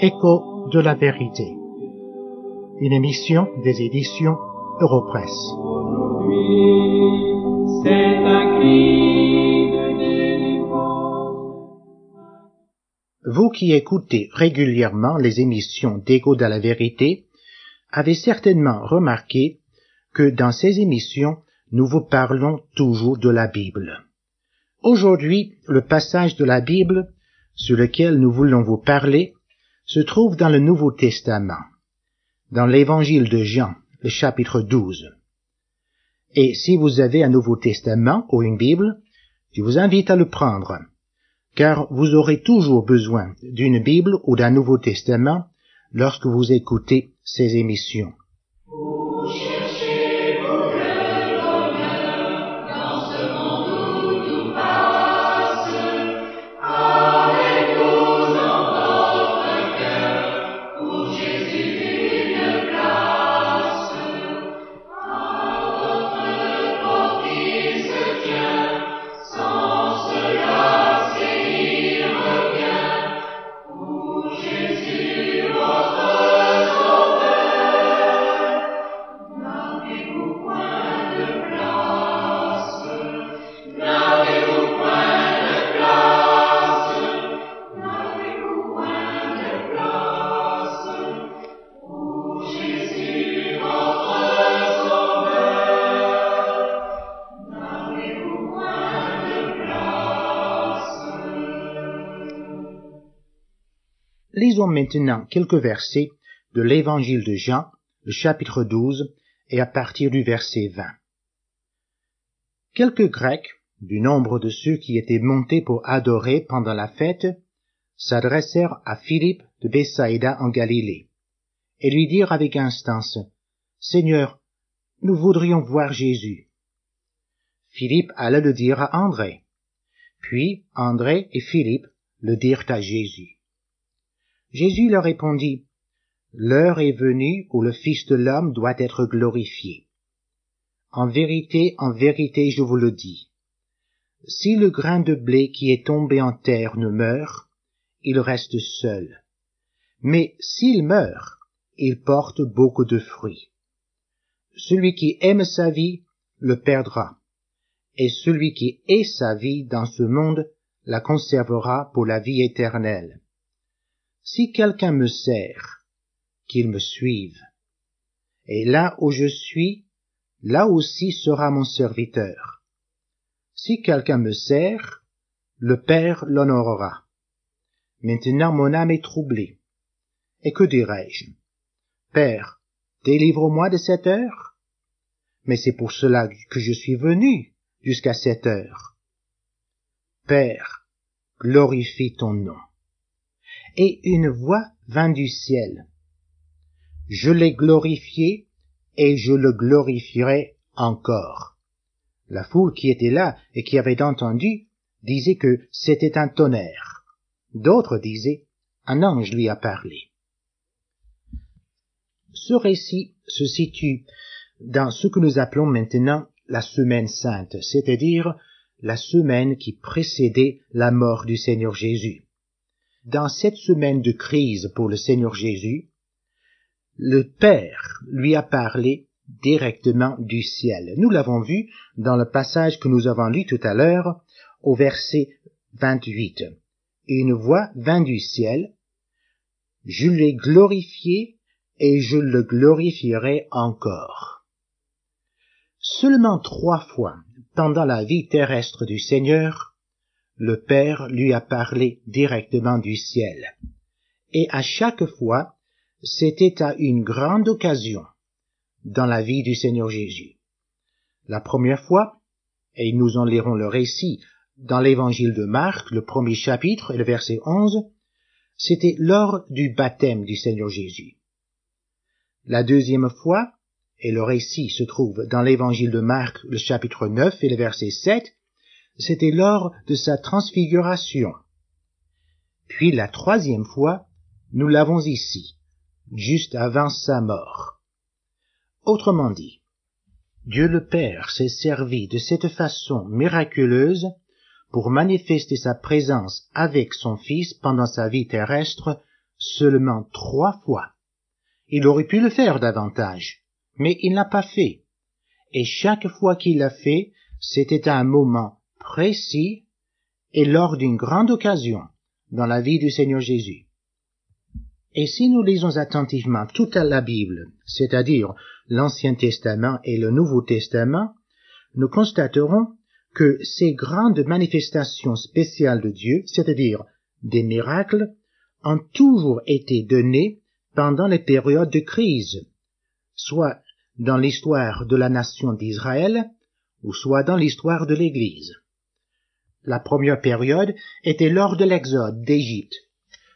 Écho de la vérité. Une émission des éditions Europresse. Vous qui écoutez régulièrement les émissions d'Écho de la vérité avez certainement remarqué que dans ces émissions, nous vous parlons toujours de la Bible. Aujourd'hui, le passage de la Bible sur lequel nous voulons vous parler se trouve dans le Nouveau Testament, dans l'Évangile de Jean, le chapitre 12. Et si vous avez un Nouveau Testament ou une Bible, je vous invite à le prendre, car vous aurez toujours besoin d'une Bible ou d'un Nouveau Testament lorsque vous écoutez ces émissions. Maintenant quelques versets de l'évangile de Jean, le chapitre 12, et à partir du verset 20. Quelques Grecs, du nombre de ceux qui étaient montés pour adorer pendant la fête, s'adressèrent à Philippe de Bethsaïda en Galilée, et lui dirent avec instance, Seigneur, nous voudrions voir Jésus. Philippe alla le dire à André. Puis André et Philippe le dirent à Jésus. Jésus leur répondit, L'heure est venue où le Fils de l'homme doit être glorifié. En vérité, en vérité, je vous le dis. Si le grain de blé qui est tombé en terre ne meurt, il reste seul. Mais s'il meurt, il porte beaucoup de fruits. Celui qui aime sa vie le perdra, et celui qui est sa vie dans ce monde la conservera pour la vie éternelle. Si quelqu'un me sert, qu'il me suive. Et là où je suis, là aussi sera mon serviteur. Si quelqu'un me sert, le Père l'honorera. Maintenant mon âme est troublée. Et que dirais-je? Père, délivre-moi de cette heure? Mais c'est pour cela que je suis venu jusqu'à cette heure. Père, glorifie ton nom et une voix vint du ciel. Je l'ai glorifié et je le glorifierai encore. La foule qui était là et qui avait entendu disait que c'était un tonnerre. D'autres disaient un ange lui a parlé. Ce récit se situe dans ce que nous appelons maintenant la semaine sainte, c'est-à-dire la semaine qui précédait la mort du Seigneur Jésus dans cette semaine de crise pour le Seigneur Jésus, le Père lui a parlé directement du ciel. Nous l'avons vu dans le passage que nous avons lu tout à l'heure au verset 28. Une voix vint du ciel, je l'ai glorifié et je le glorifierai encore. Seulement trois fois pendant la vie terrestre du Seigneur, le Père lui a parlé directement du ciel. Et à chaque fois, c'était à une grande occasion dans la vie du Seigneur Jésus. La première fois, et nous en lirons le récit dans l'évangile de Marc, le premier chapitre et le verset 11, c'était lors du baptême du Seigneur Jésus. La deuxième fois, et le récit se trouve dans l'évangile de Marc, le chapitre 9 et le verset 7, c'était lors de sa transfiguration. Puis la troisième fois, nous l'avons ici, juste avant sa mort. Autrement dit, Dieu le Père s'est servi de cette façon miraculeuse pour manifester sa présence avec son Fils pendant sa vie terrestre seulement trois fois. Il aurait pu le faire davantage, mais il n'a pas fait. Et chaque fois qu'il l'a fait, c'était à un moment précis et lors d'une grande occasion dans la vie du Seigneur Jésus. Et si nous lisons attentivement toute la Bible, c'est-à-dire l'Ancien Testament et le Nouveau Testament, nous constaterons que ces grandes manifestations spéciales de Dieu, c'est-à-dire des miracles, ont toujours été données pendant les périodes de crise, soit dans l'histoire de la nation d'Israël, ou soit dans l'histoire de l'Église. La première période était lors de l'exode d'Égypte,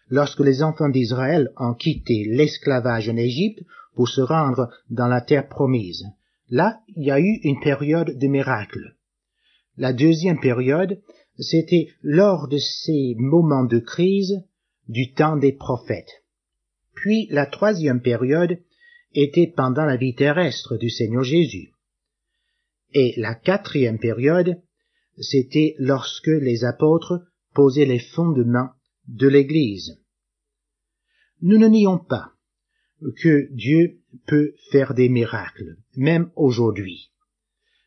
lorsque les enfants d'Israël ont quitté l'esclavage en Égypte pour se rendre dans la terre promise. Là, il y a eu une période de miracles. La deuxième période, c'était lors de ces moments de crise du temps des prophètes. Puis la troisième période était pendant la vie terrestre du Seigneur Jésus. Et la quatrième période, c'était lorsque les apôtres posaient les fondements de l'Église. Nous ne nions pas que Dieu peut faire des miracles, même aujourd'hui.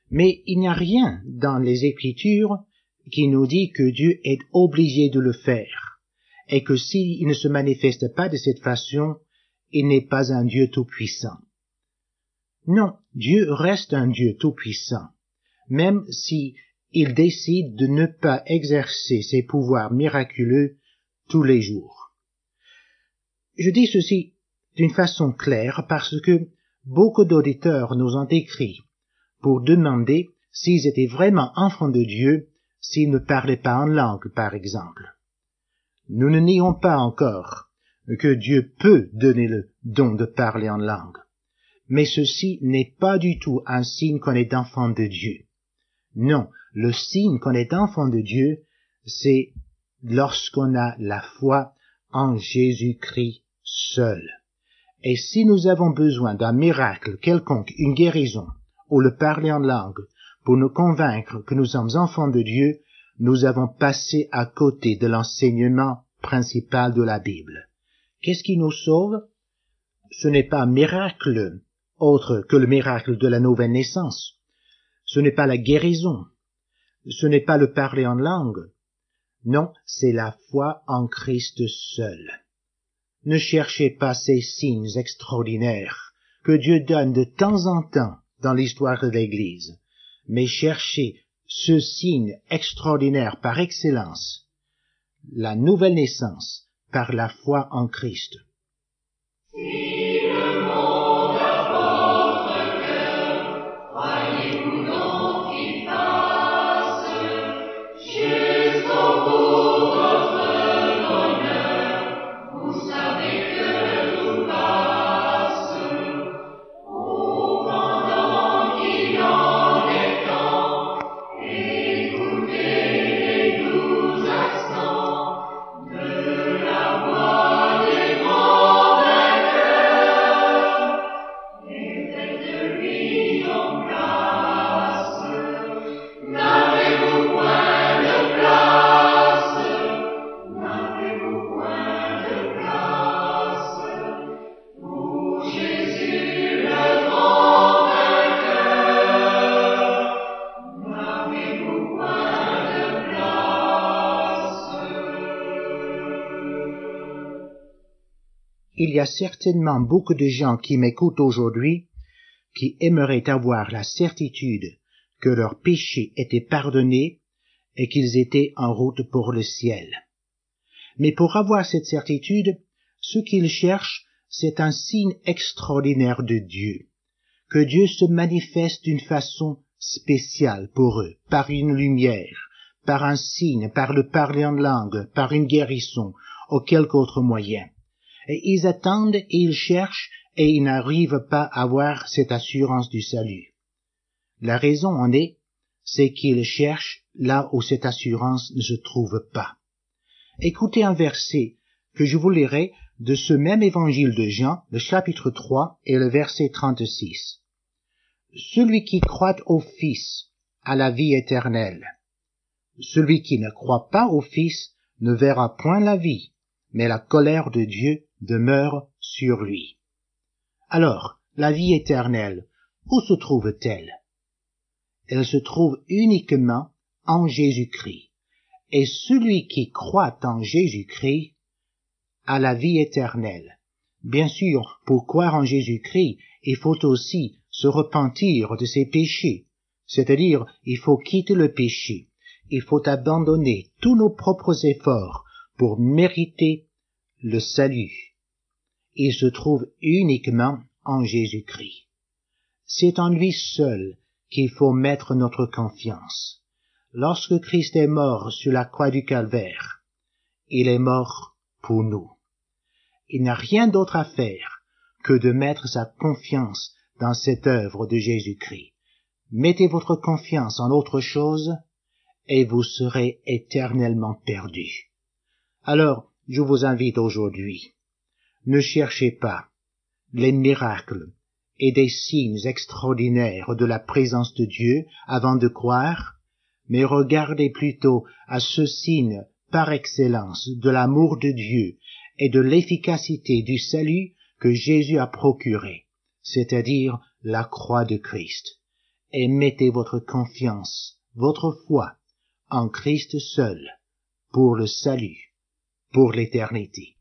Mais il n'y a rien dans les Écritures qui nous dit que Dieu est obligé de le faire, et que s'il ne se manifeste pas de cette façon, il n'est pas un Dieu tout-puissant. Non, Dieu reste un Dieu tout-puissant, même si il décide de ne pas exercer ses pouvoirs miraculeux tous les jours. Je dis ceci d'une façon claire parce que beaucoup d'auditeurs nous ont écrit pour demander s'ils étaient vraiment enfants de Dieu s'ils ne parlaient pas en langue, par exemple. Nous ne nions pas encore que Dieu peut donner le don de parler en langue. Mais ceci n'est pas du tout un signe qu'on est enfant de Dieu. Non, le signe qu'on est enfant de Dieu, c'est lorsqu'on a la foi en Jésus-Christ seul. Et si nous avons besoin d'un miracle quelconque, une guérison, ou le parler en langue, pour nous convaincre que nous sommes enfants de Dieu, nous avons passé à côté de l'enseignement principal de la Bible. Qu'est-ce qui nous sauve? Ce n'est pas un miracle autre que le miracle de la nouvelle naissance. Ce n'est pas la guérison. Ce n'est pas le parler en langue. Non, c'est la foi en Christ seul. Ne cherchez pas ces signes extraordinaires que Dieu donne de temps en temps dans l'histoire de l'Église, mais cherchez ce signe extraordinaire par excellence, la nouvelle naissance par la foi en Christ. Y a certainement beaucoup de gens qui m'écoutent aujourd'hui qui aimeraient avoir la certitude que leurs péchés étaient pardonnés et qu'ils étaient en route pour le ciel. Mais pour avoir cette certitude, ce qu'ils cherchent, c'est un signe extraordinaire de Dieu, que Dieu se manifeste d'une façon spéciale pour eux, par une lumière, par un signe, par le parler en langue, par une guérison, ou quelque autre moyen et ils attendent et ils cherchent et ils n'arrivent pas à avoir cette assurance du salut. La raison en est, c'est qu'ils cherchent là où cette assurance ne se trouve pas. Écoutez un verset que je vous lirai de ce même évangile de Jean, le chapitre 3 et le verset 36. Celui qui croit au Fils a la vie éternelle. Celui qui ne croit pas au Fils ne verra point la vie, mais la colère de Dieu demeure sur lui. Alors, la vie éternelle, où se trouve-t-elle? Elle se trouve uniquement en Jésus-Christ. Et celui qui croit en Jésus-Christ a la vie éternelle. Bien sûr, pour croire en Jésus-Christ, il faut aussi se repentir de ses péchés, c'est-à-dire il faut quitter le péché, il faut abandonner tous nos propres efforts pour mériter le salut. Il se trouve uniquement en Jésus-Christ. C'est en lui seul qu'il faut mettre notre confiance. Lorsque Christ est mort sur la croix du calvaire, il est mort pour nous. Il n'a rien d'autre à faire que de mettre sa confiance dans cette œuvre de Jésus-Christ. Mettez votre confiance en autre chose, et vous serez éternellement perdu. Alors, je vous invite aujourd'hui, ne cherchez pas les miracles et des signes extraordinaires de la présence de Dieu avant de croire, mais regardez plutôt à ce signe par excellence de l'amour de Dieu et de l'efficacité du salut que Jésus a procuré, c'est-à-dire la croix de Christ. Et mettez votre confiance, votre foi en Christ seul, pour le salut, pour l'éternité.